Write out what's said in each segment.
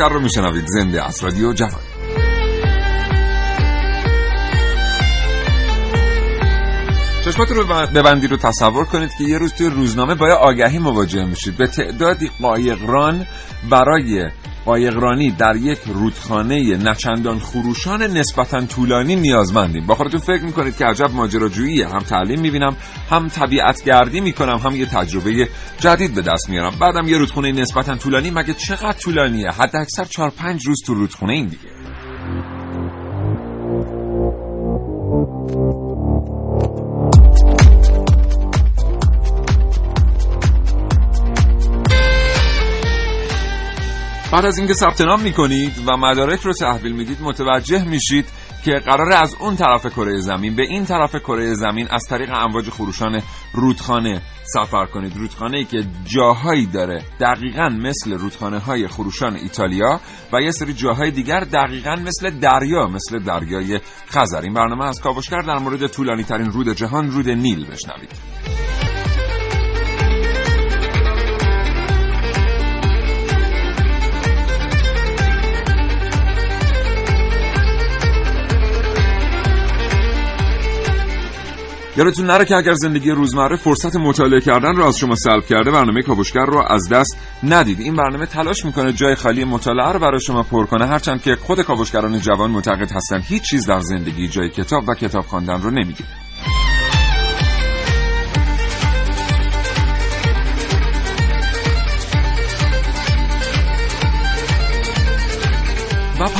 کاوشگر رو میشنوید زنده از رادیو جوان چشماتون رو ببندی رو تصور کنید که یه روز توی روزنامه با آگهی مواجه میشید. به تعدادی قایقران برای قایقرانی در یک رودخانه نچندان خروشان نسبتا طولانی نیازمندیم. با خودتون فکر می‌کنید که عجب ماجراجوییه. هم تعلیم می‌بینم هم طبیعت گردی می‌کنم هم یه تجربه جدید به دست میارم. بعدم یه رودخونه نسبتا طولانی مگه چقدر طولانیه؟ حد اکثر 4 5 روز تو رودخونه این دیگه. بعد از اینکه ثبت نام می‌کنید و مدارک رو تحویل می‌دید متوجه میشید که قراره از اون طرف کره زمین به این طرف کره زمین از طریق امواج خروشان رودخانه سفر کنید. رودخانه ای که جاهایی داره دقیقا مثل رودخانه های خروشان ایتالیا و یه سری جاهای دیگر دقیقا مثل دریا مثل دریای خزر. این برنامه از کاوشگر در مورد طولانی ترین رود جهان رود نیل بشنوید. یادتون نره که اگر زندگی روزمره فرصت مطالعه کردن رو از شما سلب کرده برنامه کاوشگر رو از دست ندید. این برنامه تلاش می‌کنه جای خالی مطالعه رو برای شما پر کنه هرچند که خود کاوشگران جوان معتقد هستن هیچ چیز در زندگی جای کتاب و کتاب خواندن رو نمی‌گیره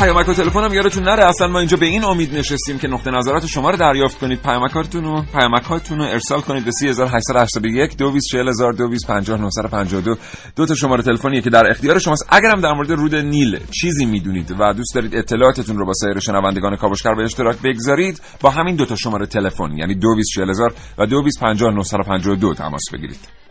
پیامک و تلفن هم یادتون نره. اصلا ما اینجا به این امید نشستیم که نقطه نظرات شما رو دریافت کنید. پیامکاتون رو پیامکاتون رو ارسال کنید به 3881 224000 دو. تا شماره تلفنیه که در اختیار شماست. اگرم در مورد رود نیل چیزی می‌دونید و دوست دارید اطلاعاتتون رو با سایر شنوندگان کاوشگر به اشتراک بگذارید با همین دو تا شماره تلفن یعنی 224000 و 2250 تماس بگیرید.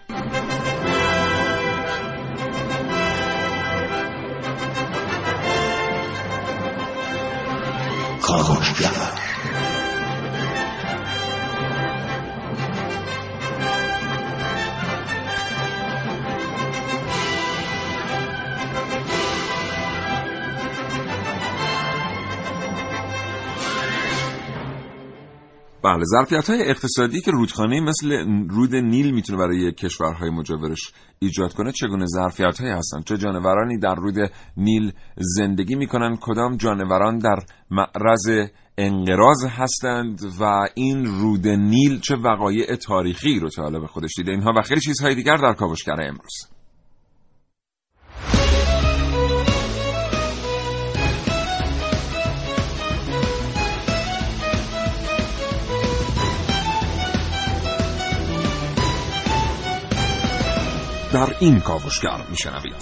بله ظرفیت های اقتصادی که رودخانه مثل رود نیل می‌تونه برای کشورهای مجاورش ایجاد کنه چگونه ظرفیت هایی هستند چه جانورانی در رود نیل زندگی می‌کنن؟ کدام جانوران در معرض انقراض هستند؟ و این رود نیل چه وقایع تاریخی رو تا به خودش دیده؟ اینها و خیلی چیزهای دیگر در کاوشگر امروز. در این کاوشگر میشنوید.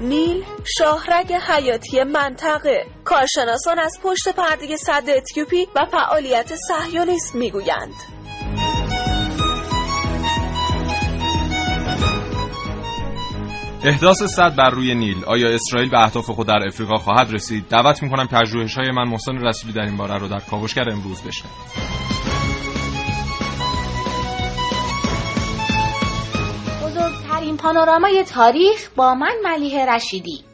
نیل شاهرگ حیاتی منطقه. کارشناسان از پشت پرده صد اتیوپی و فعالیت صهیونیسم می‌گویند. احداث صد بر روی نیل. آیا اسرائیل به اهداف خود در افریقا خواهد رسید؟ دعوت می‌کنم پژوهش های من محسن رسولی در این باره رو در کاوشگر امروز بشنوید. بزرگترین پانورامای تاریخ با من ملیه رشیدی.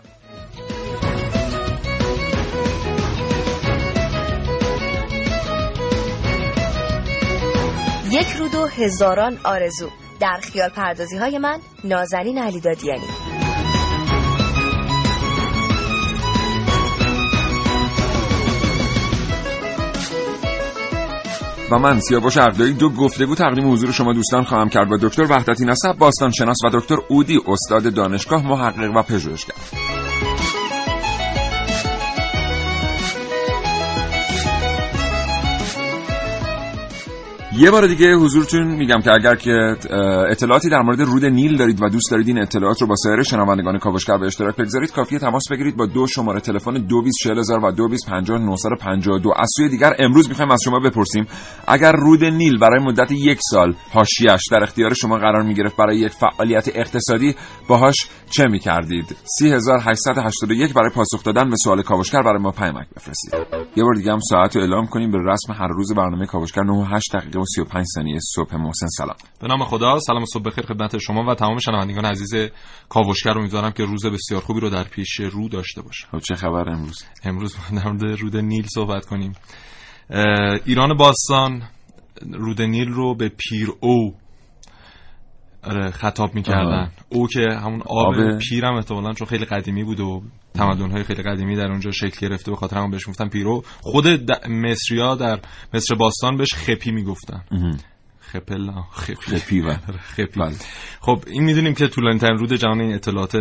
یک رود و هزاران آرزو. در خیال پردازی های من نازنین علی و من سیاوش عقدایی دو گفتگو تقدیم حضور شما دوستان خواهم کرد با دکتر وحدتی نسب باستان شناس و دکتر اودی استاد دانشگاه محقق و پژوهشگر. یه بار دیگه حضورتون میگم که اگر که اطلاعاتی در مورد رود نیل دارید و دوست دارید این اطلاعات رو با سایر شنوندگان کاوشگر به اشتراک بگذارید کافیه تماس بگیرید با دو شماره تلفن 224000 و 2250 از سوی دیگر امروز می‌خوایم از شما بپرسیم اگر رود نیل برای مدت یک سال حاشیه‌اش در اختیار شما قرار می‌گرفت برای یک فعالیت اقتصادی باهاش چه می‌کردید؟ 3881 برای پاسخ دادن به سوال کاوشگر برای ما پیامک بفرستید. یه بار دیگه هم ساعت رو اعلام کنیم به رسم هر روز برنامه کاوشگر 9 8 دقیقه و 35 ثانیه صبح محسن سلام. به نام خدا سلام و صبح بخیر خدمت شما و تمام شنوندگان عزیز کاوشگر. امیدوارم که روز بسیار خوبی رو در پیش رو داشته باشه خب چه خبر امروز؟ امروز در مورد رود نیل صحبت کنیم. ایران باستان رود نیل رو به پیر او آره خطاب می‌کردن. او که همون آب, آب پیرم احتمالاً چون خیلی قدیمی بود و تمدن های خیلی قدیمی در اونجا شکل گرفته به خاطر همون بهش گفتن پیرو. خود مصریا در مصر باستان بهش خپی می‌گفتن. خپل خپی. خپی و خپی. بله. خب این می‌دونیم که طولانی ترین رود جهان این اطلاعات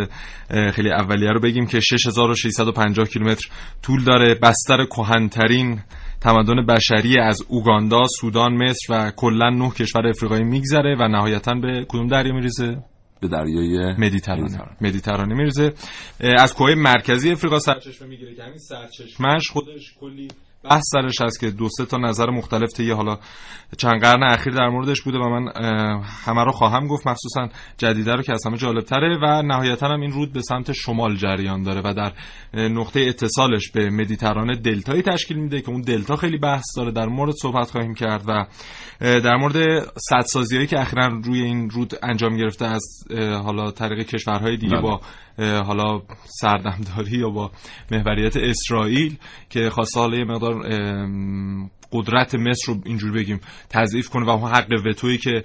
خیلی اولیه رو بگیم که 6650 کیلومتر طول داره. بستر کهنترین تمدن بشری از اوگاندا، سودان، مصر و کلا نه کشور افریقایی میگذره و نهایتا به کدوم دریا میریزه؟ به دریای مدیترانه. مدیترانه. میرزه از کوه مرکزی افریقا سرچشمه می‌گیره که همین سرچشمهش خودش کلی بحث سرش هست که دو سه تا نظر مختلف طی حالا چند قرن اخیر در موردش بوده و من همه رو خواهم گفت مخصوصا جدیده رو که از همه جالب تره و نهایتا هم این رود به سمت شمال جریان داره و در نقطه اتصالش به مدیترانه دلتایی تشکیل میده که اون دلتا خیلی بحث داره در مورد صحبت خواهیم کرد و در مورد سدسازی که اخیرا روی این رود انجام گرفته از حالا طریق کشورهای دیگه بله. با حالا سردمداری یا با محوریت اسرائیل که خواسته حالا یه مقدار قدرت مصر رو اینجوری بگیم تضعیف کنه و اون حق وتویی که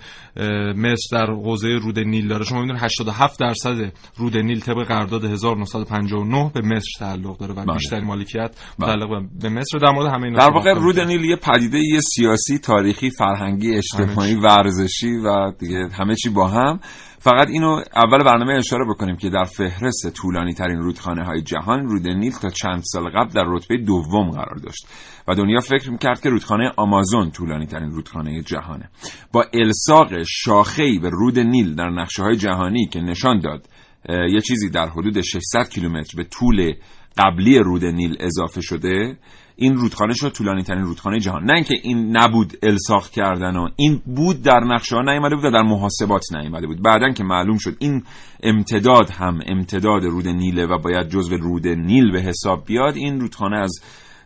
مصر در حوزه رود نیل داره. شما می‌دونید 87 درصد رود نیل طبق قرارداد 1959 به مصر تعلق داره و بله. بیشتر مالکیت بله. تعلق به مصر. در مورد همه در واقع رود نیل یه پدیده یه سیاسی تاریخی فرهنگی اجتماعی ورزشی و دیگه همه چی با هم. فقط اینو اول برنامه اشاره بکنیم که در فهرست طولانی ترین رودخانه های جهان رود نیل تا چند سال قبل در رتبه دوم قرار داشت و دنیا فکر می‌کرد که رودخانه آمازون طولانی ترین رودخانه جهانه. با الساق شاخه‌ای به رود نیل در نقشه های جهانی که نشان داد یه چیزی در حدود 600 کیلومتر به طول قبلی رود نیل اضافه شده این رودخانه شد طولانی ترین رودخانه جهان. نه اینکه این نبود الساق کردن و این بود در نقشه ها نیامده بود و در محاسبات نیامده بود. بعدا که معلوم شد این امتداد هم امتداد رود نیله و باید جزو رود نیل به حساب بیاد این رودخانه از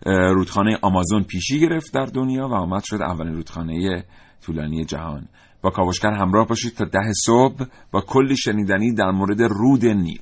رودخانه آمازون پیشی گرفت در دنیا و آمد شد اولین رودخانه طولانی جهان. با کاوشگر همراه باشید تا ده صبح با کلی شنیدنی در مورد رود نیل.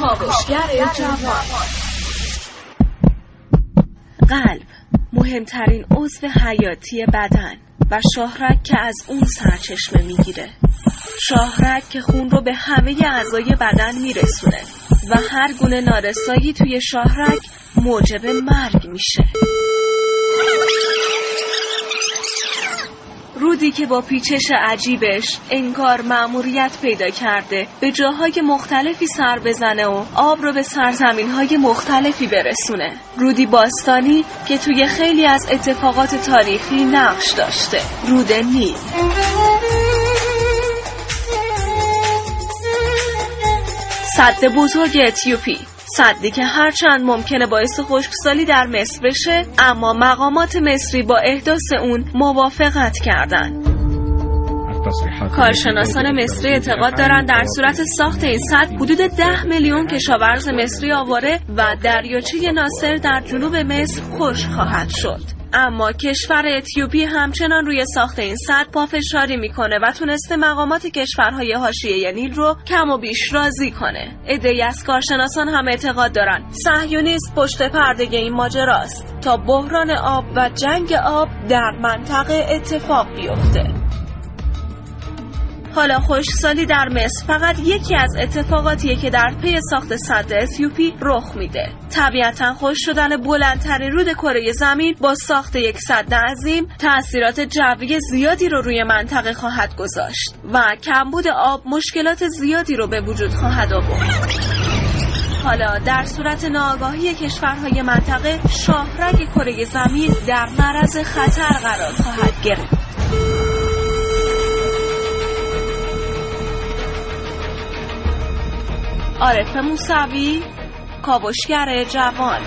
کاوشگر جوان. قلب مهمترین عضو حیاتی بدن و شاهرک که از اون سرچشمه می‌گیره. شاهرک که خون رو به همه اعضای بدن میرسونه و هر گونه نارسایی توی شاهرک موجب مرگ میشه. رودی که با پیچش عجیبش انگار مأموریت پیدا کرده. به جاهای مختلفی سر بزنه و آب رو به سرزمین های مختلفی برسونه. رودی باستانی که توی خیلی از اتفاقات تاریخی نقش داشته. رود نیل. صد بزرگ اتیوپی. صدی که هرچند ممکنه باعث خشکسالی در مصر بشه اما مقامات مصری با احداث اون موافقت کردند. کارشناسان مصری اعتقاد دارند در صورت ساخت این سد حدود ده میلیون کشاورز مصری آواره و دریاچه ناصر در جنوب مصر خوش خواهد شد. اما کشور اتیوپی همچنان روی ساخت این سد پافشاری می‌کنه و تونسته مقامات کشورهای حاشیه نیل رو کم و بیش راضی کنه. عدهای از کارشناسان هم اعتقاد دارن. صهیونیسم پشت پرده این ماجراست. تا بحران آب و جنگ آب در منطقه اتفاق بیفته. حالا خشکسالی در مصر فقط یکی از اتفاقاتیه که در پی ساخت سد اثیوپی رخ میده. طبیعتا خوش شدن بلندترین رود کره زمین با ساخت یک سد عظیم تاثیرات جوی زیادی رو روی منطقه خواهد گذاشت و کمبود آب مشکلات زیادی رو به وجود خواهد آورد. حالا در صورت ناآگاهی کشورهای منطقه شاهرگ کره زمین در معرض خطر قرار خواهد گرفت. عارف موسوی کاوشگر جوان.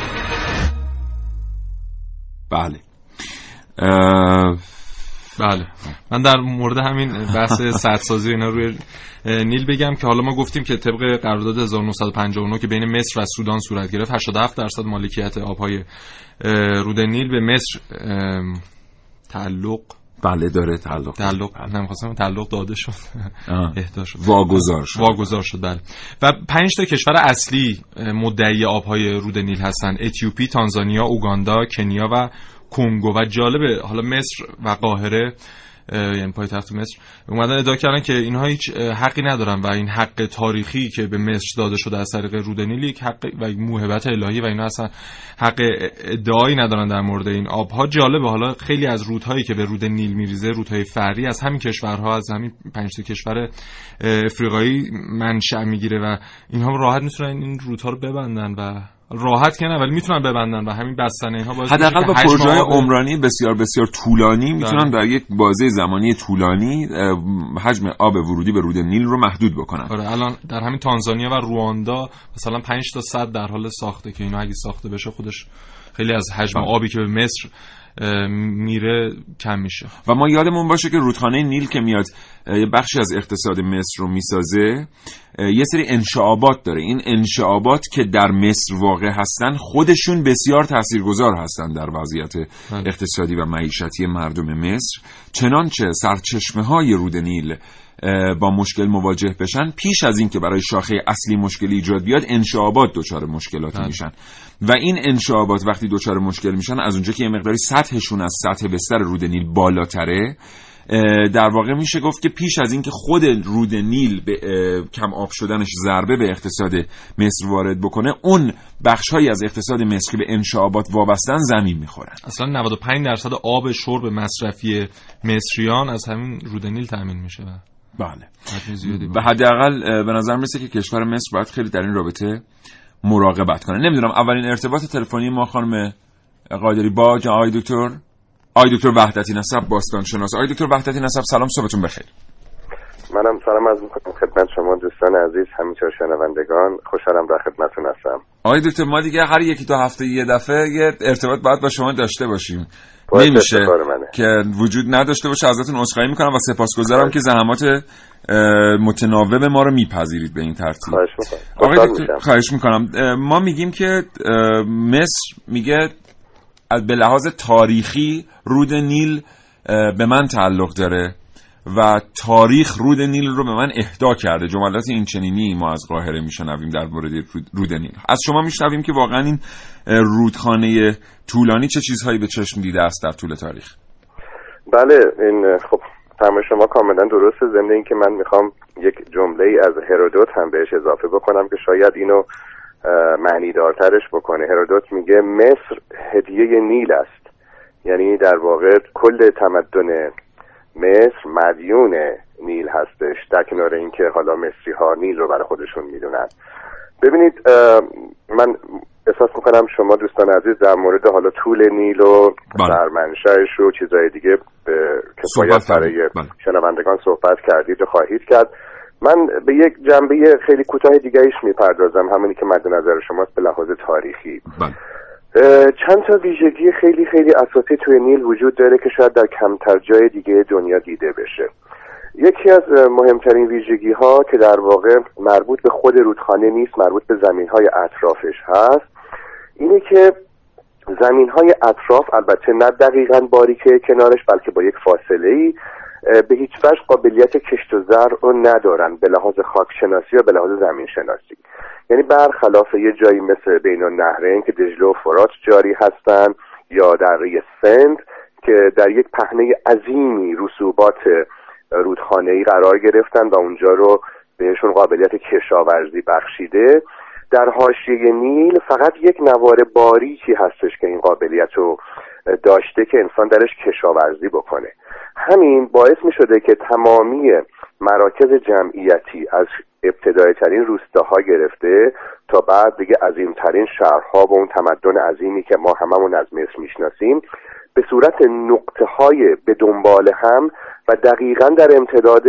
بله. بله. من در مورد همین بحث سدسازی اینا روی نیل بگم که حالا ما گفتیم که طبق قرارداد 1959 که بین مصر و سودان صورت گرفت 87 درصد مالکیت آبهای رود نیل به مصر تعلق بله داره تعلق تعلق نمی‌خواستم تعلق داده شد. اهدا شد. واگذار شد. واگذار شد بله. و پنج تا کشور اصلی مدعی آبهای رود نیل هستن. اتیوپی تانزانیا اوگاندا کنیا و کنگو و جالبه حالا مصر و قاهره. یعنی پایتخت مصر. اومدن ادعا کردن که اینها هیچ حقی ندارن و این حق تاریخی که به مصر داده شده از طریق رود نیل یک حق و موهبت الهی و اینا اصلا حق ادعایی ندارن در مورد این آبها. جالبه حالا خیلی از رودهایی که به رود نیل میریزه رودهای فرعی از همین کشورها از همین پنج کشور افریقایی منشأ می‌گیره و اینها راحت می‌تونن این رودها رو ببندن و راحت که نه ولی می‌تونن ببندن و همین بستنه اینها باعث حداقل با پروژه عمرانی بسیار بسیار طولانی می‌تونن در یک بازه زمانی طولانی حجم آب ورودی به رود نیل رو محدود بکنن. آره الان در همین تانزانیا و رواندا مثلا 5 تا صد در حال ساخته که اینا اگه ساخته بشه خودش خیلی از حجم آبی که به مصر میره کم میشه. و ما یادمون باشه که رودخانه نیل که میاد یه بخشی از اقتصاد مصر رو می‌سازه یه سری انشعابات داره. این انشعابات که در مصر واقع هستن خودشون بسیار تاثیرگذار هستن در وضعیت اقتصادی و معیشتی مردم مصر. چنانچه سرچشمه های رود نیل با مشکل مواجه بشن پیش از اینکه برای شاخه اصلی مشکلی ایجاد بیاد انشعابات دچار مشکلاتی میشن. و این انشعابات وقتی دچار مشکل میشن از اونجا که یه مقداری سطحشون از سطح بستر رود نیل بالاتره در واقع میشه گفت که پیش از اینکه خود رود نیل به کم آب شدنش ضربه به اقتصاد مصر وارد بکنه اون بخشهایی از اقتصاد مصر به انشعابات وابستن زمین می‌خورن. اصلا 95 درصد آب شرب مصرفی مصریان از همین رود نیل تامین میشه. بله. و حداقل به نظر می‌رسه که کشور مصر باید خیلی در این رابطه مراقبت کنه. نمی‌دونم اولین ارتباط تلفنی ما خانم قادری با آقای دکتر آقای دکتر وحدتی نسب باستان شناس آقای دکتر وحدتی نسب سلام صبحتون بخیر. منم سلام از می‌کنم خدمت شما دوستان عزیز همینطور شنوندگان. خوشحالم در خدمتتون هستم. آقای دکتر ما دیگه هر یکی دو هفته یه دفعه یه ارتباط باید با شما داشته باشیم. نمیشه که وجود نداشته باشه. ازتون عذرخواهی می‌کنم و سپاسگزارم که زحمات متناوب ما رو میپذیرید به این ترتیب. خواهش می‌کنم. خواهش می‌کنم. ما میگیم که مصر میگه به لحاظ تاریخی رود نیل به من تعلق داره و تاریخ رود نیل رو به من اهدا کرده. جملات این چنینی ما از قاهره میشنویم در مورد رود نیل. از شما میشنویم که واقعا این رودخانه طولانی چه چیزهایی به چشم دیده است در طول تاریخ؟ بله این خب فرمای شما کاملا درسته ضمن اینکه من می‌خوام یک جمله ای از هرودوت هم بهش اضافه بکنم که شاید اینو معنیدارترش بکنه. هرودوت میگه مصر هدیه نیل است. یعنی در واقع کل تمدن مصر مدیون نیل هستش. در کنار اینکه حالا مصری ها نیل رو برای خودشون می‌دونن. ببینید من احساس می‌کنم شما دوستان عزیز در مورد حالا طول نیل و بله. سرمنشأش و چیزهای دیگه به کفایت برای. بله. شنوندگان صحبت کردید و خواهید کرد من به یک جنبه خیلی کوتاه دیگهش می‌پردازم همونی که مد نظر شماست به لحاظ تاریخی اه، چند تا ویژگی خیلی خیلی اساسی توی نیل وجود داره که شاید در کمتر جای دیگه دنیا دیده بشه یکی از مهمترین ویژگی ها که در واقع مربوط به خود رودخانه نیست مربوط به زمین های اطرافش هست اینه که زمین های اطراف البته نه دقیقا باریکه کنارش بلکه با یک فاصله ای به هیچ وجه قابلیت کشت و زرع رو ندارن به لحاظ خاک شناسی و به لحاظ زمین شناسی یعنی برخلاف یه جایی مثل بین النهرین که دجله و فرات جاری هستن یا دره سند که در یک پهنه عظیمی رسوبات رودخانه‌ای قرار گرفتن و اونجا رو بهشون قابلیت کشاورزی بخشیده. در حاشیه نیل فقط یک نوار باریکی هستش که این قابلیت رو داشته که انسان درش کشاورزی بکنه. همین باعث می شده که تمامی مراکز جمعیتی از ابتدای ترین روستاها گرفته تا بعد دیگه عظیمترین شهرها و اون تمدن عظیمی که ما هممون از مصر می‌شناسیم به صورت نقطه های به دنبال هم و دقیقا در امتداد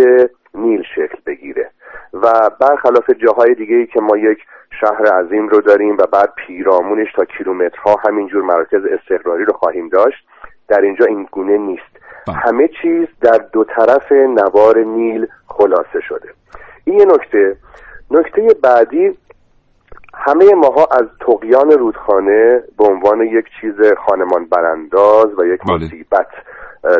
نیل شکل بگیره و برخلاف جاهای دیگه ای که ما یک شهر عظیم رو داریم و بعد پیرامونش تا کیلومترها همینجور مراکز استقراری رو خواهیم داشت در اینجا این گونه نیست بله. همه چیز در دو طرف نوار نیل خلاصه شده. این یه نکته. نکته بعدی همه ماها از تقیان رودخانه به عنوان یک چیز خانمان برانداز و یک بله. مصیبت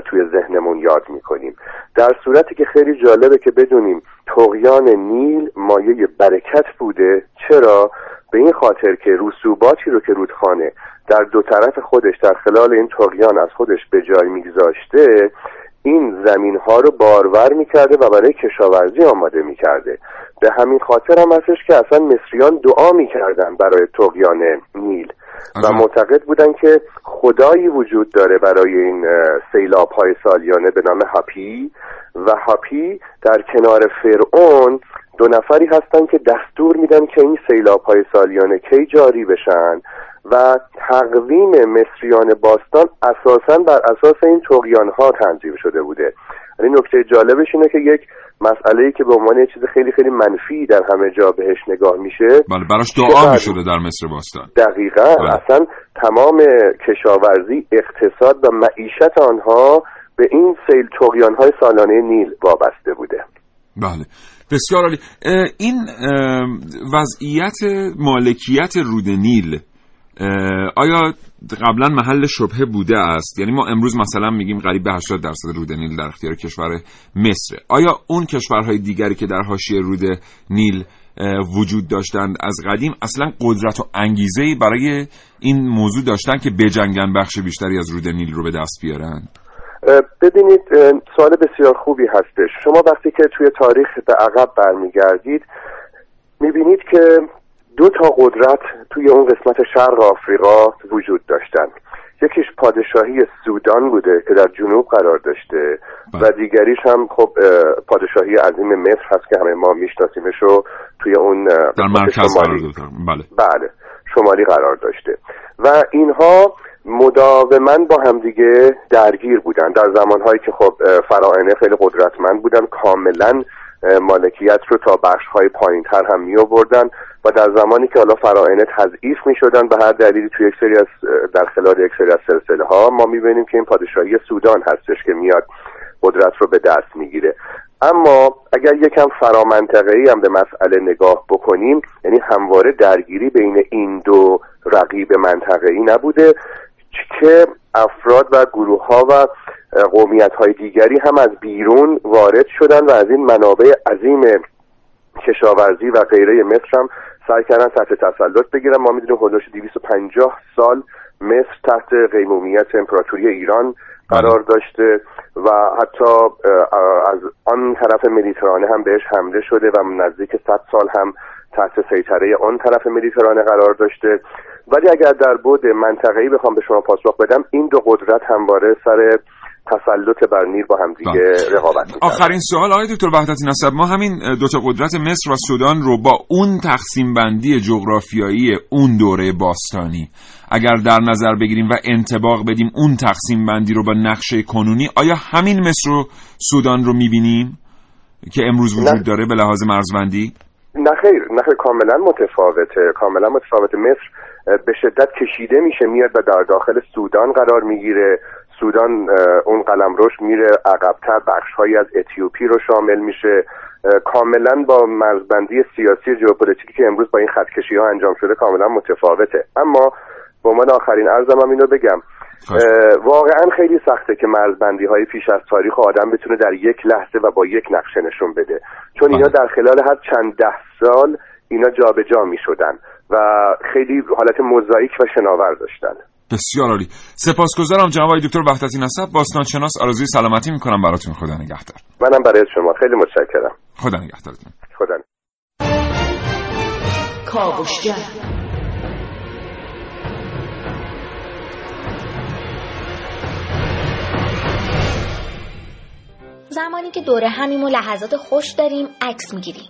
توی ذهنمون یاد می‌کنیم. در صورتی که خیلی جالبه که بدونیم تقیان نیل مایه برکت بوده. چرا؟ به این خاطر که رسوباتی رو که رودخانه در دو طرف خودش در خلال این تقیان از خودش به جای میگذاشته این زمین ها رو بارور می‌کرده و برای کشاورزی آماده می‌کرده. به همین خاطر هم هستش که اصلا مصریان دعا می‌کردن برای تقیان نیل. و. معتقد بودن که خدایی وجود داره برای این سیلاب های سالیانه به نام هاپی. و هاپی در کنار فرعون دو نفری هستن که دستور میدن که این سیلاب های سالیانه کی جاری بشن و تقویم مصریان باستان اساسا بر اساس این تقیان ها تنظیم شده بوده یعنی نکته جالبش اینه که یک مسئله ای که به عنوان یه چیز خیلی خیلی منفی در همه جا بهش نگاه میشه بله براش دعا بعد؟ می شده در مصر باستان دقیقا بله. اصلا تمام کشاورزی اقتصاد و معیشت آنها به این سیل تقیان های سالانه نیل وابسته بوده بله بسیار عالی. این وضعیت مالکیت رود نیل آیا قبلا محل شبهه بوده است؟ یعنی ما امروز مثلا میگیم قریب به 80 درصد رود نیل در اختیار کشور مصر. آیا اون کشورهای دیگری که در حاشیه رود نیل وجود داشتند از قدیم اصلا قدرت و انگیزه ای برای این موضوع داشتن که بجنگن بخش بیشتری از رود نیل رو به دست بیارن؟ ببینید سوال بسیار خوبی هستش. شما وقتی که توی تاریخ به عقب برمیگردید می‌بینید که دو تا قدرت توی اون قسمت شرق آفریقا وجود داشتن. یکیش پادشاهی سودان بوده که در جنوب قرار داشته و دیگریش هم خب اه، پادشاهی عظیم مصر هست که همه ما میشناسیمش رو توی اون در مرکز قرار شمالی دادن بله. بله. شمالی قرار داشته. و اینها مداوما با همدیگه درگیر بودن. در زمانهایی که خب فراعنه خیلی قدرتمند بودن کاملا مالکیت رو تا بخش های پایین تر هم می آوردن و در زمانی که حالا فراعنه تضعیف می شدن به هر دلیلی توی یک سری از در خلال یک سری از سلسله ها ما می بینیم که این پادشاهی سودان هستش که میاد قدرت رو به دست می‌گیره. اما اگر یکم فرامنطقه ای هم به مسئله نگاه بکنیم یعنی همواره درگیری بین این دو رقیب منطقه ای نبوده. که افراد و گروه ها و قومیت های دیگری هم از بیرون وارد شدن و از این منابع عظیم کشاورزی و غیره مصر هم سعی کردن تحت تسلط بگیرن. ما می‌دونیم حدود 250 سال مصر تحت قیمومیت امپراتوری ایران قرار داشته و حتی از آن طرف مدیترانه هم بهش حمله شده و نزدیک 100 سال هم تحت سیطره آن طرف مدیترانه قرار داشته. ولی اگر در بود منطقه‌ای بخوام به شما پاسخ بدم این دو قدرت همواره سر تسلط بر نیل با همدیگه بله. رقابت می‌کردن آخرین سوال آقای دکتر وحدتی نسب ما همین دوتا قدرت مصر و سودان رو با اون تقسیم بندی جغرافیایی اون دوره باستانی اگر در نظر بگیریم و انتباق بدیم اون تقسیم بندی رو با نقشه کنونی آیا همین مصر و سودان رو می‌بینیم که امروز وجود نه. داره به لحاظ مرزبندی نه خیر نه خیر کاملا متفاوته کاملا متفاوته مصر به شدت کشیده میشه میاد و در داخل سودان قرار می‌گیره. سودان اون قلم روش میره عقبتر بخشهایی از اتیوپی رو شامل میشه. کاملا با مرزبندی سیاسی ژئوپلیتیکی که امروز با این خطکشی ها انجام شده کاملا متفاوته. اما به عنوان آخرین ارزم هم اینو بگم. واقعا خیلی سخته که مرزبندی های پیش از تاریخ آدم بتونه در یک لحظه و با یک نقشه نشون بده. چون اینا. در خلال هر چند ده سال اینا جابجا می شدن و خیلی حالت موزاییک و شناور داشتن. بسیار عالی. سپاسگزارم جناب آقای دکتر وحدتی نسب باستانشناس آرزوی سلامتی می‌کنم براتون. خدا نگهدار. منم برای شما. خیلی متشکرم. خدا نگهدارتون. خدا کاوشگر زمانی که دوره همیم و لحظات خوش داریم عکس می‌گیریم.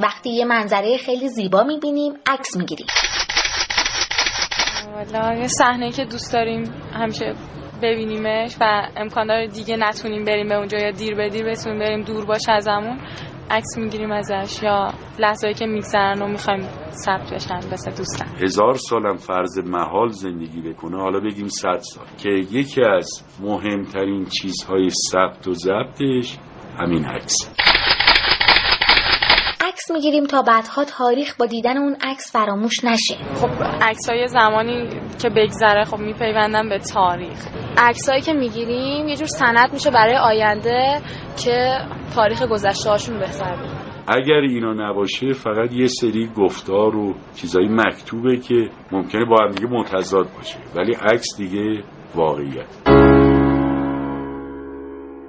وقتی یه منظره خیلی زیبا می‌بینیم عکس می‌گیریم. والا یه صحنه که دوست داریم همیشه ببینیمش و امکان داره دیگه نتونیم بریم به اونجا یا دیر به دیر بتونیم بریم دور باشه ازمون عکس می‌گیریم ازش یا لحظه‌ای که میگذرن و می‌خوایم ثبت بشن مثل دوستم هزار سالم فرض محال زندگی بکنه. حالا بگیم صد سال. که یکی از مهمترین چیزهای ثبت و ضبطش همین عکس. عکس می‌گیریم تا بعدها تاریخ با دیدن اون عکس فراموش نشه. خب عکسای زمانی که بگذره خب میپیوندن به تاریخ. عکسایی که می‌گیریم یه جور سند میشه برای آینده که تاریخ گذشته هاشون بهتر. اگر اینا نباشه فقط یه سری گفتار و چیزای مکتوبه که ممکنه با هم دیگه متضاد باشه. ولی عکس دیگه واقعیت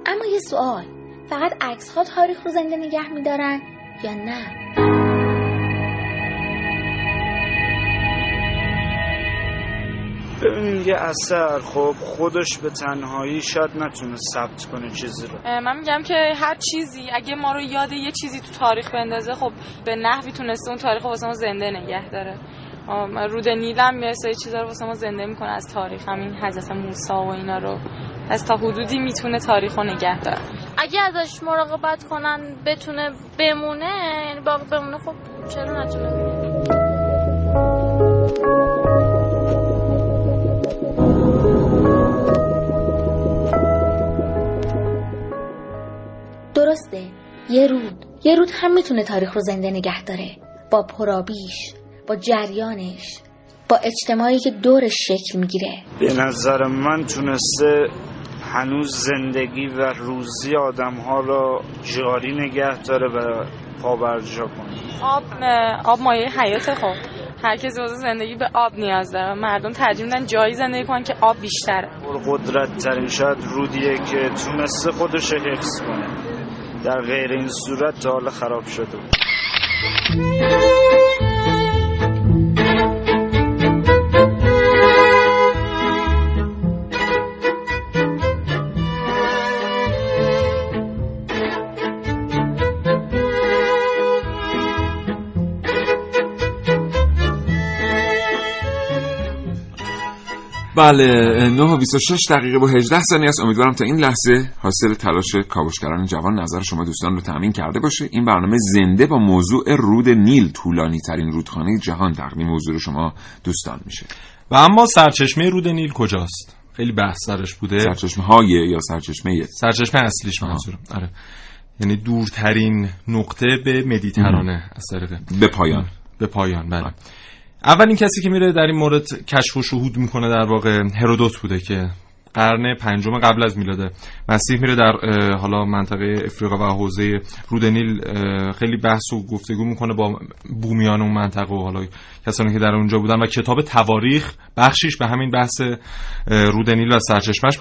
اما یه سوال. فقط عکس ها تاریخ رو زنده نگه میدارن؟ یا نه ببینید یه اثر خب خودش به تنهایی شاید نتونه ثبت کنه چیزی رو. اه، من میگم که هر چیزی اگه ما رو یاد یه چیزی تو تاریخ بندازه خب به نحوی تونسته اون تاریخ واسه ما زنده نگه داره. رود نیل هم یه سری چیزا رو واسه ما زنده می‌کنه از تاریخ همین حضرت موسی و اینا رو. از تا حدودی می‌تونه تاریخ رو نگه داره. اگه ازش مراقبت کنن بتونه بمونه یعنی باقی بمونه خب چرا نتونه؟ درسته. یه رود. یه رود هم می‌تونه تاریخ رو زنده نگه داره. با پرابیش با جریانش با اجتماعی که دورش شکل می‌گیره. به نظر من تونسته هنوز زندگی و روزی آدم ها رو جاری نگه داره و پابرجا کنه. آب آب مایه حیات خب هر کسی واسه زندگی به آب نیاز داره. مردم ترجیح میدن جایی زندگی کنن که آب بیشتره. قدرت ترین شاید رودیه که تونسته خودش حفظ کنه. در غیر این صورت تا حالا خراب شده. بله 9 و 26 دقیقه و 18 ثانیه است. امیدوارم تا این لحظه حاصل تلاش کاوشگران جوان نظر شما دوستان رو تأمین کرده باشه. این برنامه زنده با موضوع رود نیل طولانی ترین رودخانه جهان تقدیم حضور شما دوستان میشه. و اما سرچشمه رود نیل کجاست؟ خیلی بحث سرش بوده. سرچشمه های یا سرچشمه سرچشمه اصلیش منظورم. آره. یعنی دورترین نقطه به مدیترانه از طریق به پایان. به پایان بله. اولین کسی که میره در این مورد کشف و شهود می‌کنه در واقع هرودوت بوده که قرن پنجم قبل از میلاد مسیح میره در حالا منطقه افریقا و حوزه رود نیل خیلی بحث و گفتگو می‌کنه با بومیان اون منطقه و حالا کسانی که در اونجا بودن و کتاب تواریخ بخشیش به همین بحث رود نیل و سرچشمش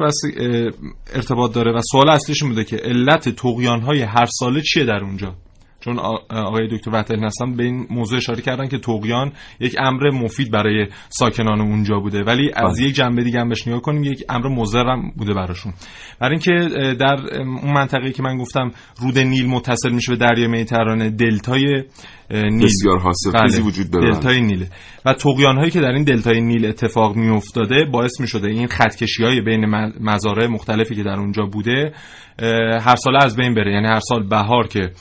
ارتباط داره. و سوال اصلیش بوده که علت های هر ساله چیه در اونجا؟ چون آقای دکتر وحدتی هستن به این موضوع اشاره کردن که توقیان یک امر مفید برای ساکنان اونجا بوده. ولی از بله. یک جنبه دیگه هم بهش نگاه کنیم یک امر مضر هم بوده براشون. برای اینکه در اون منطقه که من گفتم رود نیل متصل میشه به دریای مدیترانه دلتای نیل. بسیار حاصلخیزی بله، وجود داره. دلتای نیله و طغیان هایی که در این دلتای نیل اتفاق می افتاده باعث می شده این خطکشی های بین مزارع مختلفی که در اونجا بوده هر ساله از بین بره. یعنی هر سال بهار که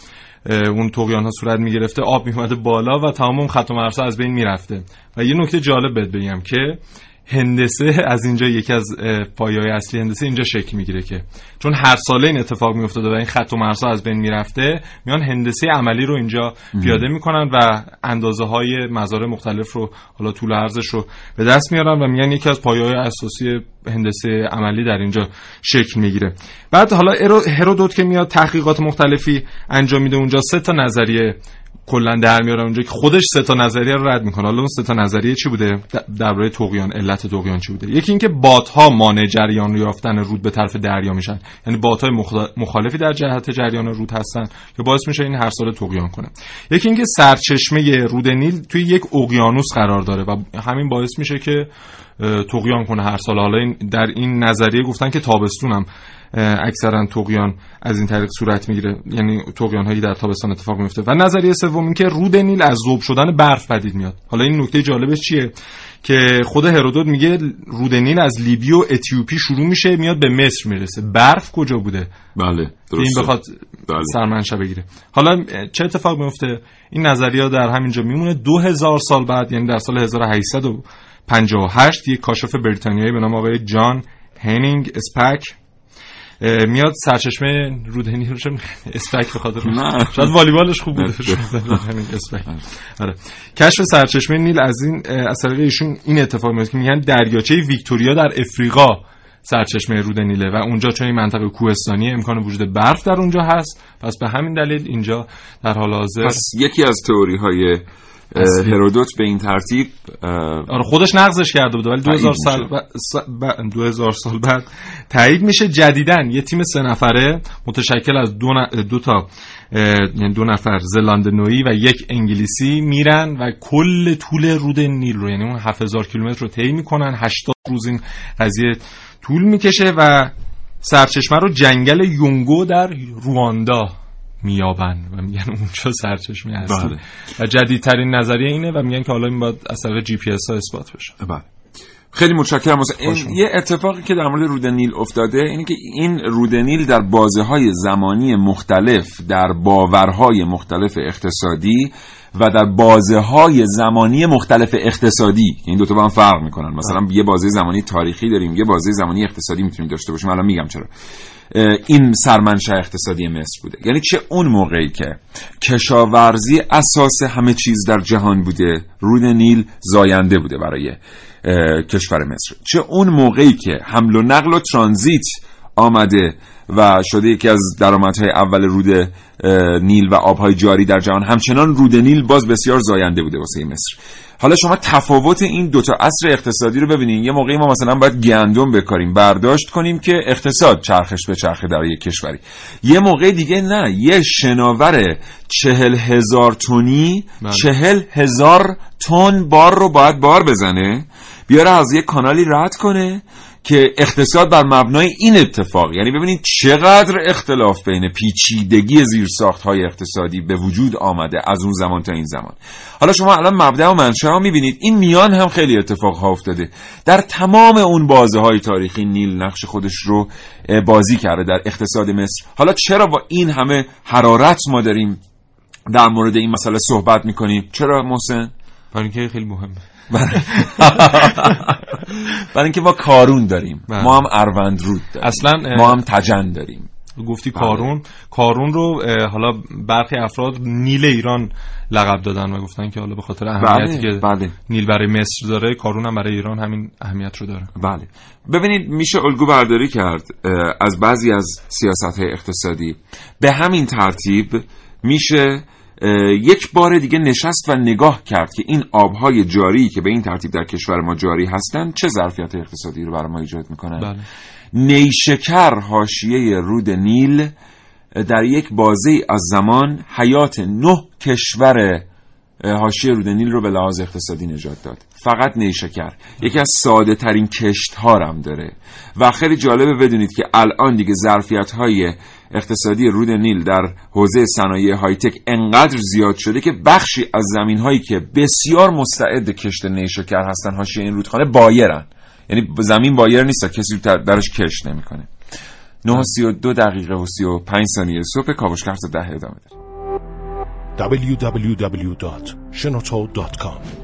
اون طغیان ها صورت می گرفته آب می بالا و تمام خط و مرزها از بین می رفته و یه نکته جالب بهت بگم که هندسه از اینجا یکی از پایه‌های اصلی هندسه اینجا شکل می‌گیره که. چون هر ساله این اتفاق میافتاده و این خط و مرزها از بین می‌رفته میان هندسه عملی رو اینجا پیاده می‌کنن و اندازه های مزارع مختلف رو حالا طول عرضش رو به دست میارن و میگن یکی از پایه‌های اساسی هندسه عملی در اینجا شکل می‌گیره. بعد حالا هرودوت که میاد تحقیقات مختلفی انجام میده اونجا سه تا نظریه کلا در میاره اونجا که خودش سه تا نظریه رو رد می‌کنه. حالا اون سه تا نظریه چی بوده؟ درباره طغیان علت طغیان چی بوده؟ یکی اینکه بادها مانع جریان رو یافتن رود به طرف دریا میشن. یعنی بادهای مخ- مخالفی در جهت جریان رود هستن که باعث میشه این هر سال طغیان کنه. یکی اینکه سرچشمه رود نیل توی یک اقیانوس قرار داره و همین باعث میشه که طغیان کنه هر سال. حالا این در این نظریه گفتن که تابستون هم اه، اکثرا طغیان از این طریق صورت می‌گیره. یعنی طغیان هایی در تابستان اتفاق میفته و نظریه سوم این که رود نیل از ذوب شدن برف پدید میاد. حالا این نکته جالبش چیه؟ که خود هرودوت میگه رود نیل از لیبی و اتیوپی شروع میشه میاد به مصر می‌رسه. برف کجا بوده؟ بله که این درسته بخواد بله. سرمنشه بگیره. حالا چه اتفاق میفته این نظریه در همینجا میمونه. دو هزار سال بعد یعنی در سال 1858 یک کاشف بریتانیایی به نام آقای جان هنینگ اسپک میاد سرچشمه رود نیل رو اسپک به خاطر. شاید والیبالش خوب بوده. آره. کشف سرچشمه نیل از این از طریق ایشون این اتفاق میفته که میگن دریاچه ویکتوریا در افریقا سرچشمه رود نیله و اونجا چون این منطقه کوهستانی امکان وجود برف در اونجا هست. پس به همین دلیل اینجا در حال حاضر پس یکی از تئوری های. هرودوت به این ترتیب آره خودش نقضش کرده بوده ولی 2000 تایید سال. بعد س- ب- 2000 سال بعد تایید میشه جدیدن یه تیم سه نفره متشکل از دو, ن- دو تا یعنی دو نفر زلاندنویی و یک انگلیسی میرن و کل طول رود نیل رو یعنی اون 7000 کیلومتر رو طی می‌کنن. 80 روز این قضیه طول می‌کشه و سرچشمه رو جنگل نیونگو در رواندا میابن و میگن اونجا سرچشمه هست بله. و جدیدترین نظریه اینه و میگن که حالا این باید از طریق جی پی اس ها اثبات بشه. بله. خیلی متشکرم. این. یه اتفاقی که در مورد رود نیل افتاده اینه که این رود نیل در بازه های زمانی مختلف در باورهای مختلف اقتصادی و در بازه های زمانی مختلف اقتصادی این دوتا با هم فرق می‌کنن. مثلا یه بازه زمانی تاریخی داریم یه بازه زمانی اقتصادی می‌تونیم داشته باشیم. الان میگم چرا. این سرمنشأ اقتصادی مصر بوده. یعنی چه اون موقعی که کشاورزی اساس همه چیز در جهان بوده رود نیل زاینده بوده برای کشور مصر. چه اون موقعی که حمل و نقل و ترانزیت آمده و شده یکی از درآمدهای اول رود نیل و آبهای جاری در جهان. همچنان رود نیل باز بسیار زاینده بوده واسه مصر. حالا شما تفاوت این دوتا اصر اقتصادی رو ببینید یه موقعی ما مثلا باید گندم بکاریم برداشت کنیم که اقتصاد چرخش به چرخه در یک کشوری. یه موقع دیگه نه یه شناور چهل هزار تونی بله. چهل هزار تن بار رو باید بار بزنه بیاره از یک کانالی رد کنه که اقتصاد بر مبنای این اتفاق یعنی ببینید چقدر اختلاف بین پیچیدگی زیرساخت های اقتصادی به وجود آمده از اون زمان تا این زمان. حالا شما الان مبدع و منشأ ها می‌بینید. این میان هم خیلی اتفاق ها افتاده. در تمام اون بازه های تاریخی نیل نقش خودش رو بازی کرده در اقتصاد مصر. حالا چرا با این همه حرارت ما داریم در مورد این مسئله صحبت می‌کنیم؟ چرا محسن؟ برای اینکه خیلی مهمه. برای اینکه ما کارون داریم. بله. ما هم اروند رود داریم. اصلا ما هم تجن داریم. گفتی بله. کارون. کارون رو حالا برخی افراد نیل ایران لقب دادن و گفتن که حالا به خاطر اهمیتی بله که بله. نیل برای مصر داره کارون هم برای ایران همین اهمیت رو داره. بله. ببینید میشه الگو برداری کرد از بعضی از سیاست های اقتصادی. به همین ترتیب میشه یک بار دیگه نشست و نگاه کرد که این آبهای جاری که به این ترتیب در کشور ما جاری هستن چه ظرفیت اقتصادی رو برای ما ایجاد می‌کنن بله. نیشکر حاشیه رود نیل در یک بازه از زمان حیات نه کشور حاشیه رود نیل رو به لحاظ اقتصادی نجات داد. فقط نیشکر. یکی از ساده ترین کشت هم داره. و خیلی جالبه بدونید که الان دیگه ظرفیت های اقتصادی رود نیل در حوزه صنایع هایتک انقدر زیاد شده که بخشی از زمین هایی که بسیار مستعد کشت نیشکر هستن حاشیه این رودخانه بایرن. یعنی زمین بایر نیست کسی درش کشت نمی‌کنه. 9:32 دقیقه و 35 ثانیه صبح کاوشگر تا ده ادامه داره www.shenoto.com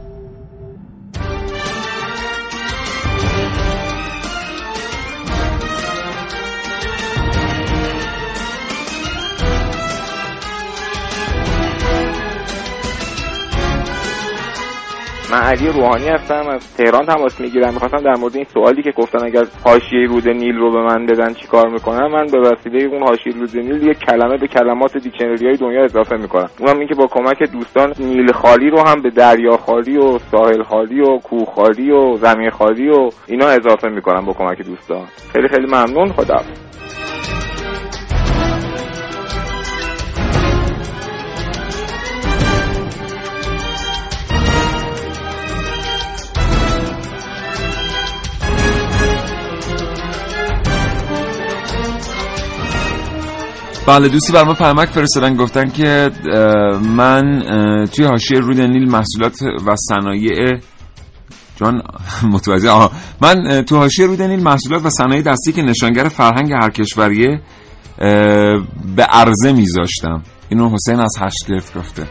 من علی روحانی هستم از تهران تماس می‌گیرم. می‌خواستم در مورد این سوالی که گفتن اگر حاشیه رود نیل رو به من بدن چیکار می‌کنم من به وسیله اون حاشیه رود نیل یک کلمه به کلمات دیکشنری های دنیا اضافه می‌کنم. اونم اینکه با کمک دوستان نیل خالی رو هم به دریا خالی و ساحل خالی و کوه خالی و زمین خالی و اینا اضافه می‌کنم با کمک دوستان. خیلی خیلی ممنون. خدا بله دوستی بر ما فرستادن گفتن که من توی حاشیه رود نیل محصولات و صنایع جان متوجه آها. من تو حاشیه رود نیل محصولات و صنایع دستی که نشانگر فرهنگ هر کشوریه به عرضه میذاشتم. اینو حسین از هشت گرفت گفته.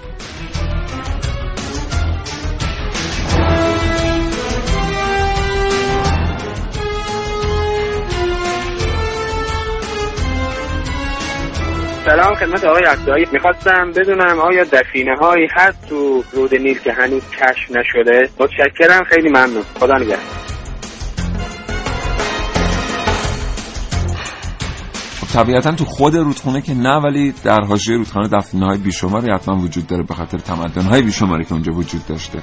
سلام خدمت آقای اکدایی می‌خواستم بدونم آیا دفینه هایی هست تو رود نیل که هنوز کشف نشده؟ متشکرم خیلی ممنون. خدا نگهدار. طبیعتا تو خود رودخونه که نه ولی در حاشیه رودخانه دفینه های بیشماری حتما وجود داره به خاطر تمدن های بیشماری که اونجا وجود داشته.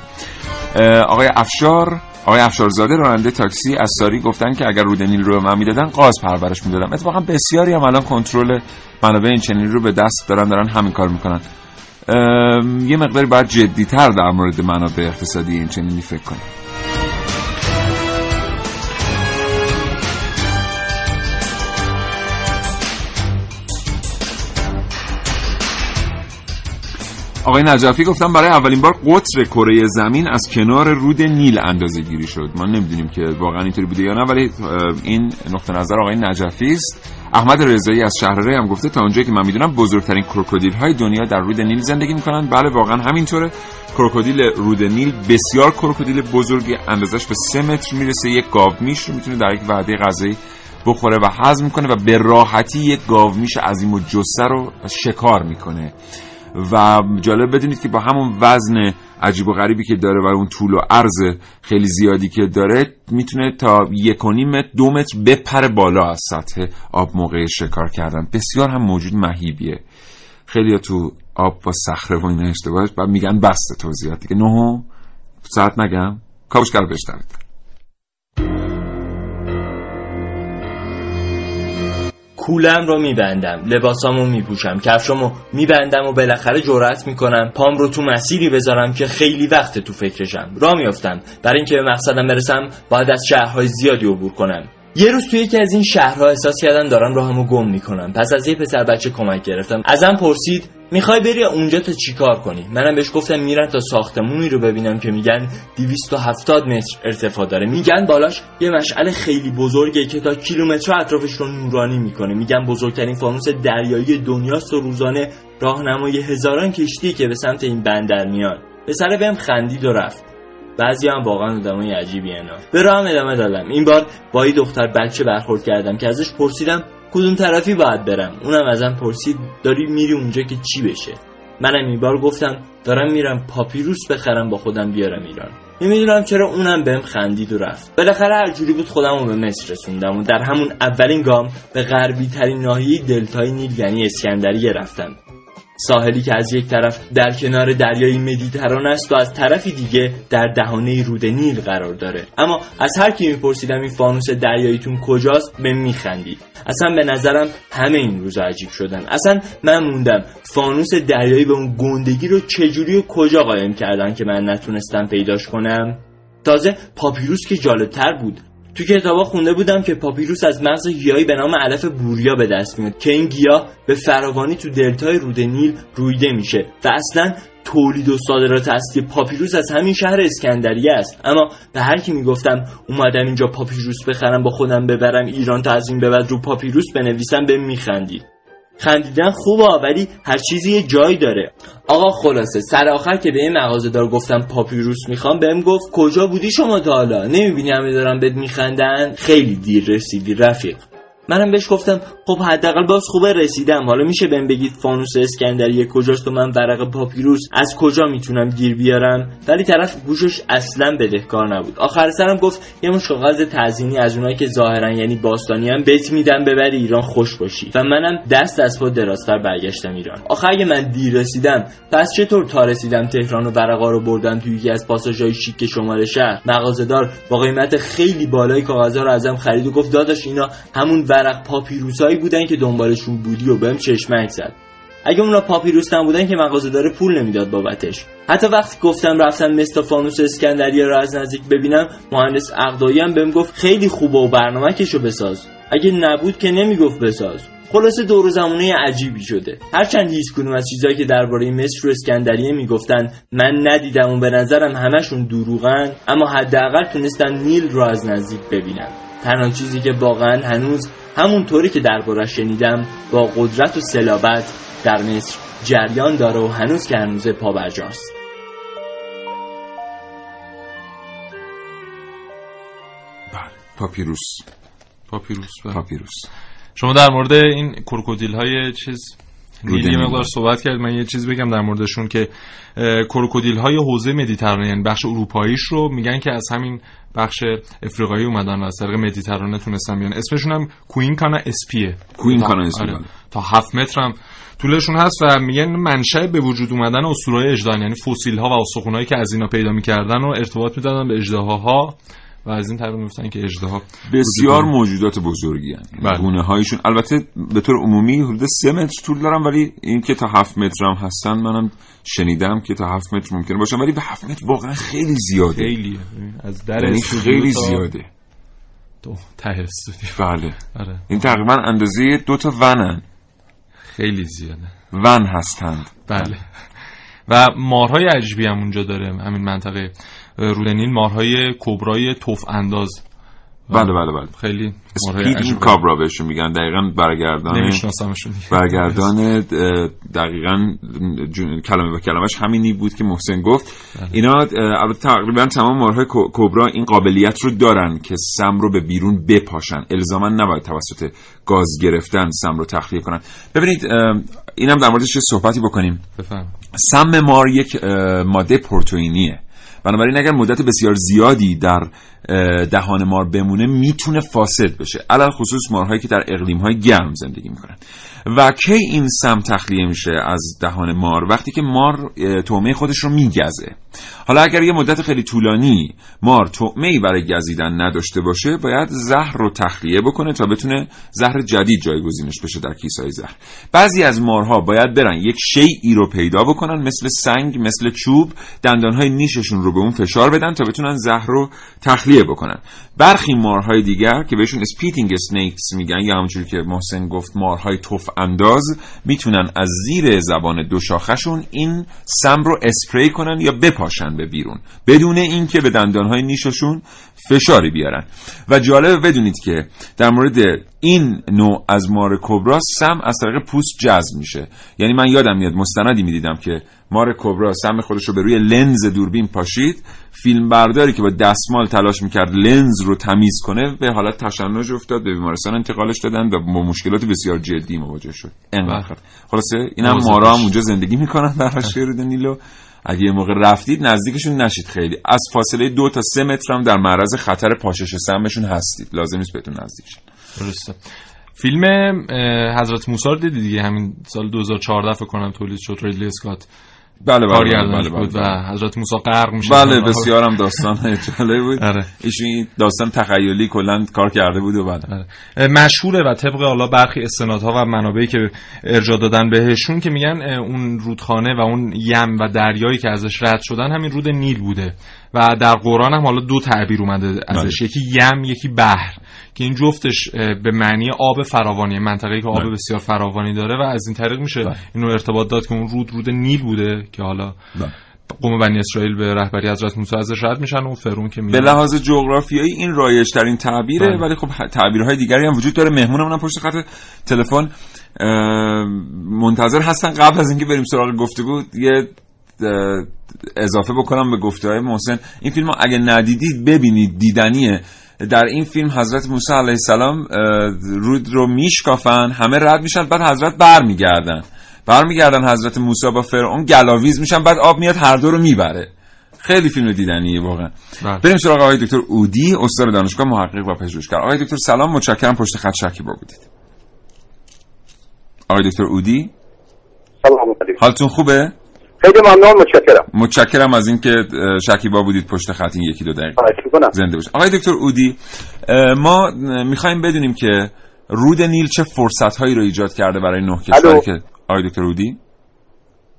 آقای افشار آقای افشارزاده راننده تاکسی از ساری گفتن که اگر رود نیل رو من می‌دادن قاز پرورش می‌دادم. اتفاقا بسیاری هم الان کنترل منابع این چنین رو به دست دارن دارن همین کار می‌کنن. یه مقداری باید جدیتر در مورد منابع اقتصادی این چنینی فکر کنیم. آقای نجفی گفتم برای اولین بار قطر کره زمین از کنار رود نیل اندازه گیری شد. ما نمی‌دونیم که واقعا اینطوری بوده یا نه ولی این نقطه نظر آقای نجفی است. احمد رضایی از شهر ری هم گفته تا اونجایی که من می‌دونم بزرگترین کروکودیل های دنیا در رود نیل زندگی می‌کنن. بله واقعا همینطوره. کروکودیل رود نیل بسیار کروکودیل بزرگی اندازش به سه متر می‌رسه. یک گاومیش رو می‌تونه در یک وعده غذایی بخوره و هضم کنه و به راحتی یک گاومیش عظیم و جسه رو شکار می‌کنه. و جالب بدونید که با همون وزن عجیب و غریبی که داره و اون طول و عرض خیلی زیادی که داره می‌تونه تا یک و متر دو متر بپره بالا از سطح آب موقع شکار کردن. بسیار هم موجود مهیبیه. خیلی تو آب با صخره و اینا اشتباهش و میگن بسته توضیحات دیگه. نه ساعت نگم. کاوشگر بشترید کولم رو میبندم لباسامو میپوشم کفشامو میبندم و بالاخره جرأت می‌کنم پام رو تو مسیری بذارم که خیلی وقت تو فکرشم را میافتم. برای اینکه به مقصدم برسم باید از شهرهای زیادی عبور کنم. یه روز توی یکی از این شهرها احساس کردم دارم راهمو گم می‌کنم. پس از یه پسر بچه کمک گرفتم. ازم پرسید می‌خوای بری اونجا تا چیکار کنی؟ منم بهش گفتم میرم تا ساختمونی رو ببینم که میگن 270 متر ارتفاع داره. میگن بالاش یه مشعل خیلی بزرگه که تا کیلومتر اطرافش رو نورانی می‌کنه. میگن بزرگترین فانوس دریایی دنیاست و روزانه راهنمای هزاران کشتی که به سمت این بندر میان پسر بهم خندید و رفت. بعضی هم واقعا آدمای عجیبی اینا به راهم ادامه دادم. این بار با یه دختر بچه برخورد کردم که ازش پرسیدم کدوم طرفی باید برم. اونم ازم پرسید داری میری اونجا که چی بشه؟ منم این بار گفتم دارم میرم پاپیروس بخرم با خودم بیارم ایران. نمی‌دونم چرا اونم بهم خندید و رفت. بالاخره هر جوری بود خودم رو به مصر رسوندم و در همون اولین گام به غربی ترین ناحیه دلتای نیل یعنی اسکندریه رفتم. ساحلی که از یک طرف در کنار دریای مدیتران است و از طرفی دیگه در دهانه رود نیل قرار داره. اما از هر کی میپرسیدم این فانوس دریاییتون کجاست به میخندید. اصلا به نظرم همه این روزا عجیب شدن. اصلا من موندم فانوس دریایی به اون گندگی رو چجوری و کجا قایم کردن که من نتونستم پیداش کنم. تازه پاپیروس که جالبتر بود. تو کتابا خونده بودم که پاپیروس از مغز گیاهی به نام علف بوریا به دست میاد که این گیاه به فراوانی تو دلتای رود نیل رویده میشه و اصلا تولید و صادرات اصلی پاپیروس از همین شهر اسکندریه است. اما به هر کی می‌گفتم اومدم اینجا پاپیروس بخرم با خودم ببرم ایران تا از این به بعد رو پاپیروس بنویسم به میخندید. خندیدن خوبه ولی هر چیزی یه جایی داره. آقا خلاصه سر آخر که به این مغازه دار گفتم پاپیروس می‌خوام بهم گفت کجا بودی شما تا حالا؟ نمی‌بینی همه دارم بهت میخندن؟ خیلی دیر رسیدی رفیق. منم بهش گفتم خب حداقل باز خوبه رسیدم. حالا میشه بهم بگید فانوس اسکندریه کجاست و من ورق پاپیروس از کجا می‌تونم گیر بیارم؟ ولی طرف گوشش اصلا بدهکار نبود. آخر سرم گفت یه مش کاغذ تزیینی از اونایی که ظاهرا یعنی باستانی هم بهت میدم ببری ایران خوش باشی. و منم دست از پا درازتر برگشتم ایران. آخر اگه من دیر رسیدم پس چطور تا رسیدم تهران و ورقا رو بردم توی یکی از پاساژهای شیک شمال شهر؟ مغازه‌دار با قیمت خیلی بالای کاغذها رو ازم خرید و گفت داداش اینا همون ورق پاپیروسایی بودن که دنبالشون بودی و بهم چشمک زد. اگه اونا پاپیروس بودن که مغازه داره پول نمی‌داد بابتش. حتی وقتی گفتم رفتم مثل فانوس اسکندریه رو از نزدیک ببینم مهندس عقدایی هم بهم گفت خیلی خوبه و برنامه کشو بساز. اگه نبود که نمی‌گفت بساز. خلاصه دور زمونه عجیبی شده. هرچند هیچ کنون از چیزایی که درباره مصر و اسکندریه می‌گفتن من ندیدم و به نظرم همشون دروغن اما حداقل تونستم نیل رو از نزدیک ببینم. تنها چیزی که واقعا هنوز همونطوری که دربارش شنیدم با قدرت و سلابت در مصر جریان داره و هنوز که هنوز پابرجاست پاپیروس پاپیروس بله. پاپیروس شما در مورد این کروکودیل های چیز رود نیل یه نیل. مقدار صحبت کرد من یه چیز بگم در موردشون که کروکودیل های حوزه مدیترانه یعنی بخش اروپاییش رو میگن که از همین بخش افریقایی اومدن و از طریق مدیترانه تونستن بیان اسمشون هم کوین کانا اسپیه کوین کانا آره. بله. تا هفت متر هم طولشون هست و میگن منشأ به وجود اومدن اسطورهای اژدهان یعنی فسیل ها و استخونایی که از اینا پیدا می‌کردن و ارتباط می‌دادن به اژدهاها و از این طریق می‌گفتن که اژدها بسیار موجودات بزرگی هستند. بله. گونه هایشون البته به طور عمومی حدود سه متر طول دارن ولی این که تا هفت متر هم هستن منم شنیدم که تا هفت متر ممکنه باشن. ولی به هفت متر واقعا خیلی زیاده. خیلی از در یعنی خیلی زیاده. تو ته بله. آره. این تقریبا اندازه دو تا ونن. خیلی زیاده. ون هستند. بله. و مارهای عجیبی هم اونجا داره همین منطقه. رود نیل مارهای کبرای توف انداز. بله بله بله. خیلی مارهای اسپید عجیبی. کابرا بهشون میگن. دقیقا برگردان نمیشناسمشون. برگردان دقیقا کلمه به کلمش همینی بود که محسن گفت. بله. اینا البته تقریبا تمام مارهای کبرا این قابلیت رو دارن که سم رو به بیرون بپاشن. الزاما نباید توسط گاز گرفتن سم رو تخلیه کنن. ببینید اینم در موردش یه صحبتی بکنیم. بفهم سم مار یک ماده پروتئینیه. بنابراین اگر مدت بسیار زیادی در دهان مار بمونه می‌تونه فاسد بشه. علل خصوص مارهایی که در اقلیم های گرم زندگی می‌کنن و کی این سم تخلیه میشه از دهان مار؟ وقتی که مار طعمه خودش رو میگزه. حالا اگر یه مدت خیلی طولانی مار طعمه ای برای گزیدن نداشته باشه باید زهر رو تخلیه بکنه تا بتونه زهر جدید جایگزینش بشه در کیسهای زهر. بعضی از مارها باید برن یک شیئی رو پیدا بکنن مثل سنگ مثل چوب دندانهای نیششون رو به اون فشار بدن تا بتونن زهر رو تخلیه بکنن. برخی مارهای دیگر که بهشون spitting snakes میگن یا همونجوری که محسن گفت مارهای تف انداز می‌تونن از زیر زبان دو شاخشون این سم رو اسپری کنن یا بپاشن به بیرون. بدون اینکه به دندانهای نیششون فشاری بیارن. و جالبه بدونید که در مورد این نوع از مار کبرا سم از طریق پوست جذب میشه. یعنی من یادم میاد مستندی می‌دیدم که مار کبرا سم خودش رو به روی لنز دوربین پاشید. فیلم برداری که با دستمال تلاش می‌کرد لنز رو تمیز کنه به حالت تشنج افتاد به بیمارستان انتقالش دادن و با مشکلات بسیار جدی مواجه شد. انقدر. خلاصه این هم مارا هم. اونجا زندگی می‌کنن در حاشیه رود نیلو اگه یه موقع رفتید نزدیکشون نشید خیلی. از فاصله دو تا سه متر هم در معرض خطر پاشش سمشون هستید. لازم نیست بهتون نزدیک شید. درسته. فیلم حضرت موسی رو دیدی دیگه؟ همین سال 2014 فکر کنم تولید شد ریدلی اسکات بله بله کارگردانش بله، بله، بود و بله. حضرت موسی غرق میشه بله بسیارم داستان جالبی بود. آره. ایشون داستان تخیلی کلا کار کرده بود و بله. اه، مشهوره و طبق حالا برخی استنادها و منابعی که ارجاع دادن بهشون که میگن اون رودخانه و اون یم و دریایی که ازش رد شدن همین رود نیل بوده. و در قرآن هم حالا دو تعبیر اومده ازش یکی یم یکی بحر که این جفتش به معنی آب فراوانی منطقه‌ای که آب بله. بسیار فراوانی داره و از این طریق میشه اینو ارتباط داد که اون رود رود نیل بوده که حالا قوم بنی اسرائیل به رهبری حضرت موسی ازش رد میشن و فرعون که به بله. میاد لحاظ جغرافیایی این رایج ترین تعبیره بله. ولی خب تعبیرهای دیگری هم وجود داره مهمونمون هم پشت خط تلفن منتظر هستن قبل از اینکه بریم سراغ گفتگو یه اضافه بکنم به گفته های محسن. این فیلم اگه ندیدید ببینید دیدنیه. در این فیلم حضرت موسی علیه السلام رود رو میشکافن همه رد میشن بعد حضرت برمیگردن. برمیگردن حضرت موسی با فرعون گلاویز میشن بعد آب میاد هر دو رو می‌بره. خیلی فیلم دیدنیه واقعا. بله. بریم سراغ آقای دکتر اودی استاد دانشگاه محقق و پژوهشگر. آقای دکتر سلام متشکرم پشت خط شکیبا بودید. آقای دکتر اودی؟ سلام علیکم. حالتون خوبه؟ خیلی ممنون متشکرم. متشکرم از اینکه شکیبا بودید پشت خط این یکی دو دقیقه. زنده باشید. آقای دکتر اودی ما می‌خوایم بدونیم که رود نیل چه فرصت هایی رو ایجاد کرده برای نه کشوری. که آقای دکتر اودی؟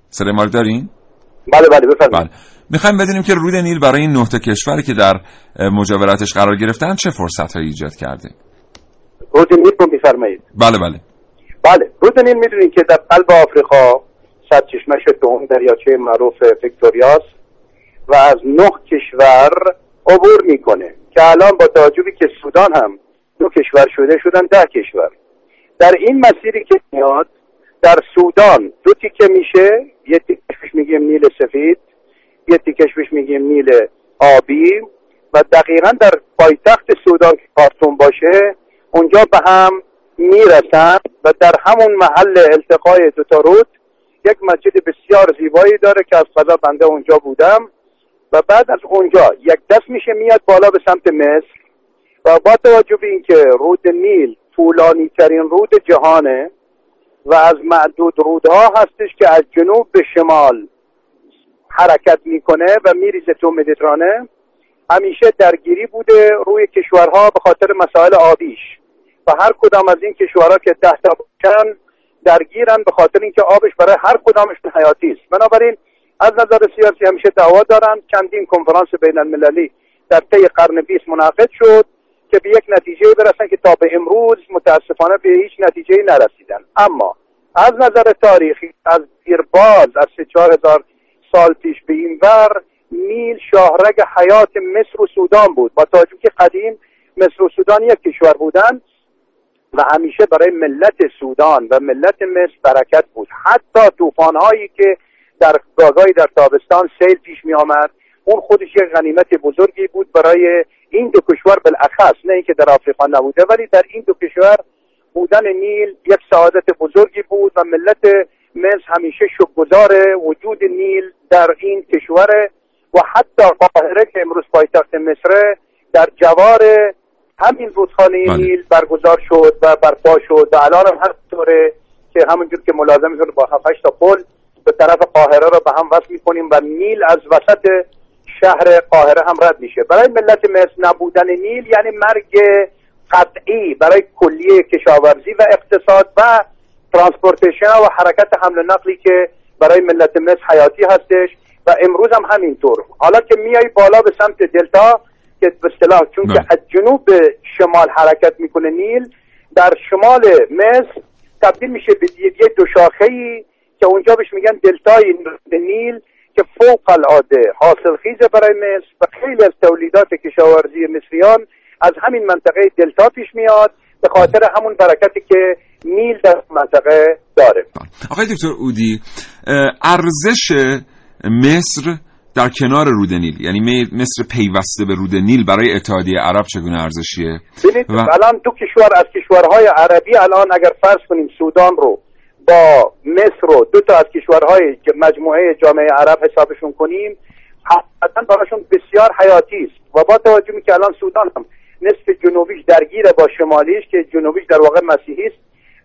صدای ما دارین؟ بله بله بفرمایید. بله. می‌خوایم بدونیم که رود نیل برای این نه تا کشوری که در مجاورتش قرار گرفتن چه فرصت هایی ایجاد کرده؟ رود نیل رو میفرمایید. بله بله. بله. رود نیل می‌دونید که در قلب آفریقا سرچشمش دوم دریاچه معروف ویکتوریاس و از نه کشور عبور می‌کنه که الان با توجهی که سودان هم دو کشور شده شدن ده کشور. در این مسیری که میاد در سودان دو تیکه میشه یه تیکش میگیم نیل سفید یه تیکش میگیم نیل آبی و دقیقا در پایتخت سودان که خارتوم باشه اونجا به هم می‌رسن و در همون محل التقای دوتا رود یک مسجد بسیار زیبایی داره که از قضا بنده اونجا بودم. و بعد از اونجا یک دست میشه میاد بالا به سمت مصر. و با توجه به اینکه رود نیل طولانی ترین رود جهانه و از معدود رودها هستش که از جنوب به شمال حرکت می‌کنه و میریزه تو مدیترانه همیشه درگیری بوده روی کشورها به خاطر مسائل آبیش. و هر کدام از این کشورها که ده تا درگیرن به خاطر اینکه آبش برای هر کدامشون حیاتی است. بنابراین از نظر سیاسی همیشه دعوا دارن. چندین کنفرانس بین المللی در طی قرن 20 منعقد شد که به یک نتیجه برسن که تا به امروز متاسفانه به هیچ نتیجه نرسیدن. اما از نظر تاریخی از دیرباز از سه چهار هزار سال پیش به این ور نیل شاهرگ حیات مصر و سودان بود. با توجه که قدیم مصر و سودان یک کشور بودن و همیشه برای ملت سودان و ملت مصر برکت بود. حتی طوفان هایی که در گاگایی در تابستان سیل پیش می آمد اون خودش یک غنیمت بزرگی بود برای این دو کشور بالاخص نه اینکه در آفریقا نبوده ولی در این دو کشور بودن نیل یک سعادت بزرگی بود و ملت مصر همیشه شکرگزار وجود نیل در این کشور و حتی قاهره که امروز پایتخت مصر در جوار همین رودخانه بله. نیل برگزار شد و برپا شد و الان هم هر طوره که همونجور که ملاحظه شد با 7 تا پل به طرف قاهره رو به هم وصل می‌کنیم و نیل از وسط شهر قاهره هم رد میشه برای ملت مصر نبودن نیل یعنی مرگ قطعی برای کلیه کشاورزی و اقتصاد و transportation و حرکت حمل و نقلی که برای ملت مصر حیاتی هستش و امروز هم همینطور حالا که میای بالا به سمت دلتا که به اصطلاح چون که بله. از جنوب به شمال حرکت می‌کنه نیل در شمال مصر تبدیل میشه به یه دو شاخه‌ای که اونجا بهش میگن دلتای نیل که فوق العاده حاصل خیزه برای مصر و خیلی از تولیدات کشاورزی مصریان از همین منطقه دلتا پیش میاد به خاطر همون برکتی که نیل در منطقه داره. آقای دکتر اودی ارزش مصر در کنار رود نیل یعنی مصر پیوسته به رود نیل برای اتحادیه عرب چگونه ارزشیه؟ و- الان دو کشور از کشورهای عربی الان اگر فرض کنیم سودان رو با مصر رو دو تا از کشورهای مجموعه جامعه عرب حسابشون کنیم حتما براشون بسیار حیاتی است. و با توجه که الان سودان هم نصف جنوبیش درگیره با شمالیش که جنوبیش در واقع مسیحی است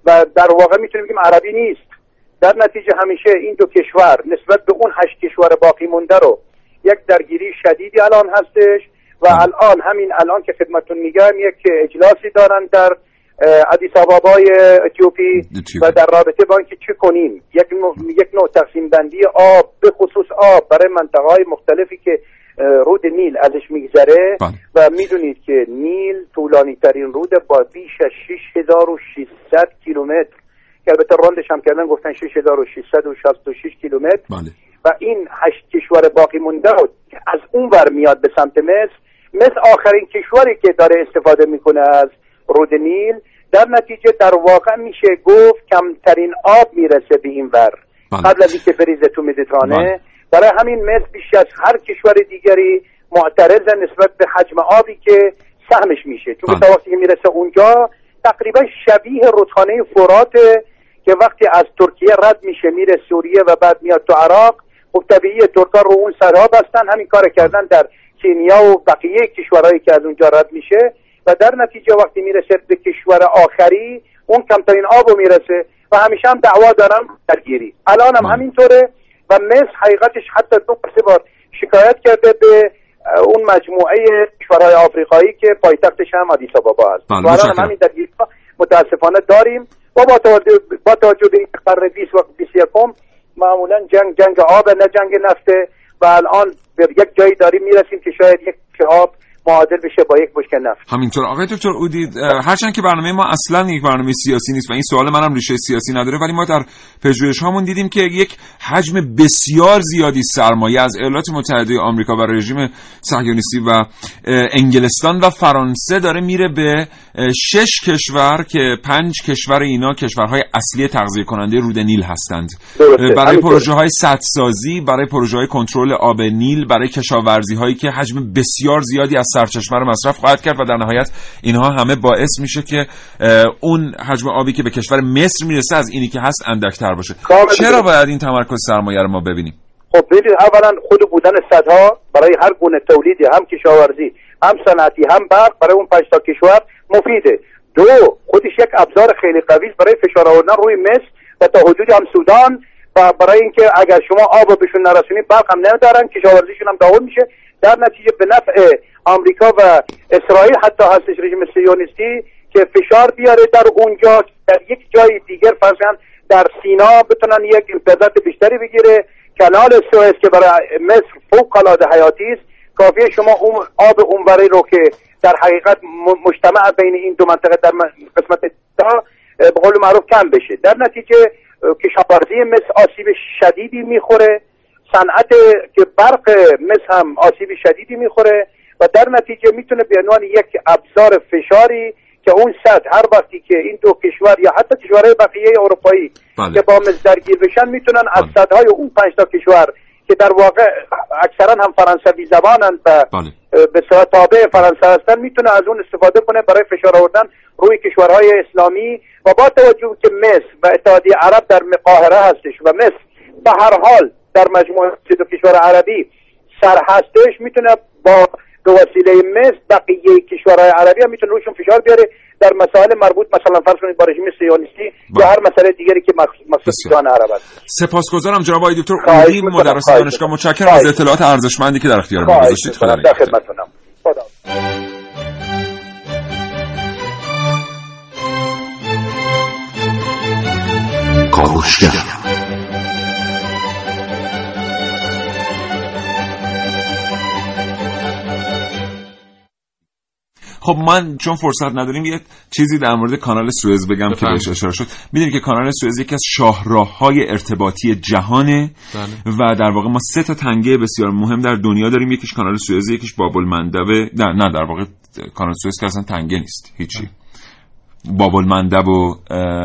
و در واقع می‌تونیم بگیم عربی نیست. در نتیجه همیشه این دو کشور نسبت به اون هشت کشور باقی مونده رو یک درگیری شدیدی الان هستش و الان همین الان که خدمتون میگم یک اجلاسی دارن در ادیس آبابای اتیوپی و در رابطه با اینکه چه کنیم؟ یک نوع, یک نوع تقسیم بندی آب به خصوص آب برای منطقه های مختلفی که رود نیل ازش میگذره و می‌دونید که نیل طولانی ترین رود با بیش از 6600 کیلومتر که البته راندش هم کردن گفتن 6666 کیلومتر. و این هشت کشور باقی مونده رو از اون ور میاد به سمت مصر. مصر آخرین کشوری که داره استفاده می‌کنه از رود نیل. در نتیجه در واقع میشه گفت کمترین آب می‌رسه به این ور. قبل از اینکه بریزه تو مدیترانه برای همین مصر بیش از هر کشور دیگری معترض نسبت به حجم آبی که سهمش میشه. چون تا وقتی که می‌رسه اونجا تقریبا شبیه رودخانه فرات که وقتی از ترکیه رد میشه میره سوریه و بعد میاد تو عراق خب طبیعی ترکا رو اون سرها بستن همین کار کردن در کینیا و بقیه کشورهایی که از اونجا رد میشه. و در نتیجه وقتی می‌رسه به کشور آخری اون کمترین آب می‌رسه و همیشه هم دعوا دارن درگیری. الان هم همینطوره و مصر حقیقتش حتی دو سه بار شکایت کرده به اون مجموعه کشورهای آفریقایی که پایتختش هم آدیس آبابا هست. و الان هم همین درگیری متاسفانه داریم. با با توجه به قرن 20 و 21 معمولا جنگ جنگ آب نه جنگ نفته و الان به یک جایی داریم می‌رسیم که شاید یک آب معادل بشه با یک بشکه نفت. همینطور. آقای دکتر اودید هرچند که برنامه ما اصلا یک برنامه سیاسی نیست و این سوال منم ریشه سیاسی نداره ولی ما در پژوهش هامون دیدیم که یک حجم بسیار زیادی سرمایه از ایالات متحده آمریکا و رژیم صهیونیستی و انگلستان و فرانسه داره میره به شش کشور که پنج کشور اینا کشورهای اصلی تغذیه کننده رود نیل هستند. برای پروژه های سدسازی برای پروژه های کنترل آب نیل برای کشاورزی هایی که حجم بسیار زیادی از سرچشمه رو مصرف خواهد کرد و در نهایت اینها همه باعث میشه که اون حجم آبی که به کشور مصر می‌رسه از اینی که هست اندکتر باشه. چرا باید این تمرکز سرمایه رو ما ببینیم؟ خب ببینید اولا خود بودن صدها برای هر گونه تولیدی هم کشاورزی هم صنعتی هم برق برای اون پنج تا کشور مفیده. دو خودش یک ابزار خیلی قوی برای فشار آوردن روی مصر و تا حدودی هم سودان و برای اینکه اگر شما آب رو بهشون نرسونید برق هم نمیدارن کشاورزیشون هم داغون میشه. در نتیجه به نفع آمریکا و اسرائیل حتی هستش رژیم سیونیستی که فشار بیاره در اونجا در یک جای دیگر فرضاً در سینا بتونن یک امتیازات بیشتری بگیره. کانال سوئز که برای مصر فوق العاده حیاتی است. کافیه شما اون آب اونوری رو که در حقیقت مجتمع بین این دو منطقه در قسمت تا به قول معروف کم بشه. در نتیجه کشاورزی مصر آسیب شدیدی می‌خوره. صنعت که برق مصر هم آسیب شدیدی می‌خوره و در نتیجه می‌تونه به عنوان یک ابزار فشاری که اون صد هر وقتی که این دو کشور یا حتی کشورهای بقیه اروپایی بله. که با مصر درگیر بشن می‌تونن از صدهای اون پنج تا کشور که در واقع اکثرا هم فرانسوی زبانند و بله. به صورت تابع فرانسه هستن می‌تونه از اون استفاده کنه برای فشار آوردن روی کشورهای اسلامی و با توجه که مصر و اتحادیه عرب در مقاهره هستش و مصر به هر حال در مجموعه دو کشور عربی سر هستش می‌تونه با به وسیله مصر بقیه کشورهای عربی هم می‌تونه روشون فشار بیاره در مسائل مربوط مثلا فرض کنید با رژیم صهیونیستی یا هر مسئله دیگری که مخصوص ایران عرب است. سپاسگزارم جناب آقای دکتر. اودی مدرس دانشگاه متشکرم از اطلاعات ارزشمندی که در اختیار ما گذاشتید. خدا در خدمتتونم. خدا کاوشگر. خب من چون فرصت نداریم یه چیزی در مورد کانال سوئز بگم که بهش اشاره شد. می‌دونید که کانال سوئز یکی از شاهراههای ارتباطی جهانه و در واقع ما سه تا تنگه بسیار مهم در دنیا داریم. یکیش کانال سوئز یکیش باب المندب نه نه در واقع کانال سوئز که اصلا تنگه نیست. هیچی. باب المندب و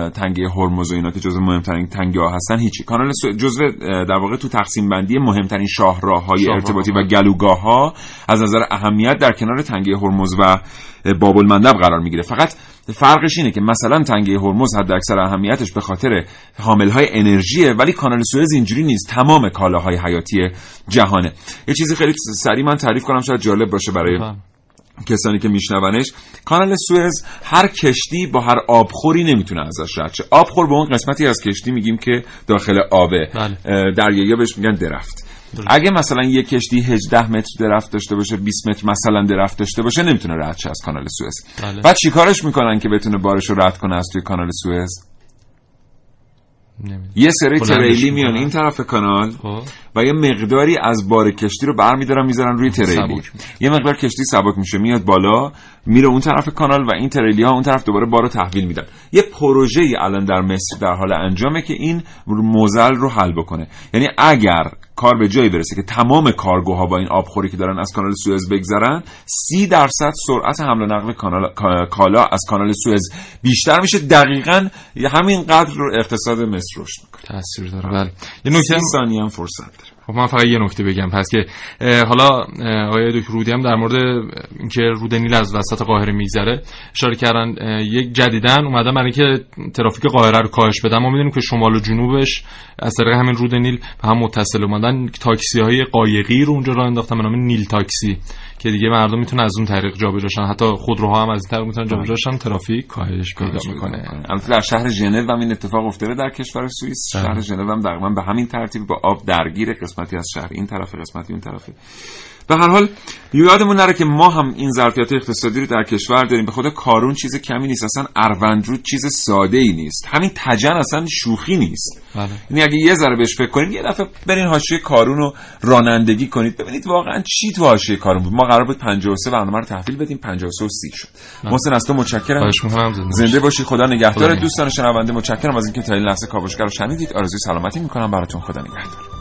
تنگه هرمز و اینا که جزو مهمترین تنگه ها هستن هیچی. کانال جزو در واقع تو تقسیم بندی مهمترین شاهراه های ارتباطی و گلوگاه ها از نظر اهمیت در کنار تنگه هرمز و باب المندب قرار می‌گیره. فقط فرقش اینه که مثلا تنگه هرمز حد اکثر اهمیتش به خاطر حامل های انرژیه ولی کانال سوئز اینجوری نیست. تمام کالاهای حیاتی جهانه. یه چیزی خیلی سریع من تعریف کنم شاید جالب باشه برای کسانی که میشنونش کانال سوئز هر کشتی با هر آبخوری نمی‌تونه ازش رد شه آبخور به اون قسمتی از کشتی میگیم که داخل آبه بله. اه، دریایی بهش میگن درفت اگه مثلا یه کشتی 18 متر درفت داشته باشه 20 متر مثلا درفت داشته باشه نمی‌تونه رد شه از کانال سوئز بله. بعد چیکارش می‌کنن که بتونه بارش رو رد کنه از توی کانال سوئز یه سری تریلی میان. این طرف کانال خب. و یه مقداری از بار کشتی رو برمیدارن می‌ذارن روی تریلی. یه مقدار کشتی سبک میشه میاد بالا میره اون طرف کانال و این تریلی ها اون طرف دوباره بار رو تحویل میدن. یه پروژه ای الان در مصر در حال انجامه که این موزل رو حل بکنه. یعنی اگر کار به جایی برسه که تمام کارگوها با این آبخوری که دارن از کانال سوئز بگذرن سی درصد سرعت حمل و نقل کانال کا- کالا از کانال سوئز بیشتر میشه. دقیقا همین قدر رو اقتصاد مصر رشد می‌کنه. تاثیر داره. بله. یه نکته ثانیه هم فرصت. داره خب من فقط یه نکته بگم. پس که حالا آقای دکتر رودی هم در مورد اینکه رود نیل از وسط قاهره میگذره اشاره کردن یک جدیدن اومدن برای اینکه ترافیک قاهره رو کاهش بدن. ما می‌دونیم که شمال و جنوبش از طریق همین رود نیل به هم متصل اومدن. تاکسی های قایقی رو اونجا راه انداختن به نام نیل تاکسی. که دیگه مردم می‌تونن از اون طریق جابجا شن. حتی خودروها هم از این طریق می‌تونن جابجا شن. ترافیک کاهش پیدا می‌کنه. البته در شهر ژنو هم این اتفاق افتاده در کشور سوئیس. بله. شهر ژنو هم دقیقا به همین ترتیب با آب درگیر قسمتی از شهر. این طرف قسمتی اون طرفه به هر حال یادمون نره که ما هم این ظرفیت اقتصادی رو در کشور داریم. به خود کارون چیز کمی نیست اصلا اروندرود چیز ساده ای نیست. همین تجن اصلا شوخی نیست. بله. یعنی اگه یه ذره بهش فکر کنید یه دفعه برین حاشیه کارون رو رانندگی کنید. ببینید واقعا چی تو حاشیه کارون بود. ما قرار بود 53 برنامه رو تحویل بدیم 53 و 30 شد. بله. محسن از تو متشکرم. زنده باشی خدا نگهدار. دوستان شنونده متشکرم از اینکه تا این لحظه کاوشگر رو شنیدید. آرزوی سلامتی می‌کنم. براتون خدا نگهدار.